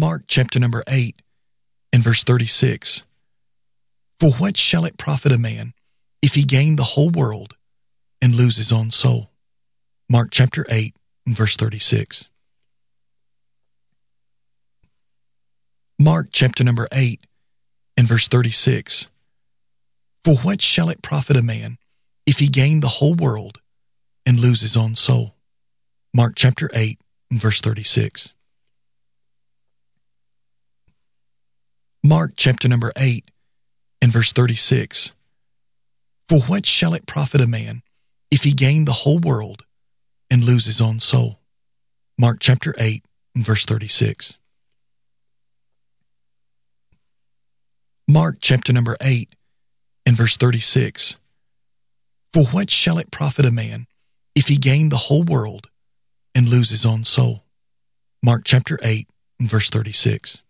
Mark chapter number 8 and verse 36. For what shall it profit a man if he gain the whole world and lose his own soul? Mark chapter 8 and verse 36. Mark chapter number 8 and verse 36. For what shall it profit a man if he gain the whole world and lose his own soul? Mark chapter 8 and verse 36. Mark chapter number 8 and verse 36. For what shall it profit a man if he gain the whole world and lose his own soul? Mark chapter 8 and verse 36. Mark chapter number 8 and verse 36. For what shall it profit a man if he gain the whole world and lose his own soul? Mark chapter 8 and verse 36.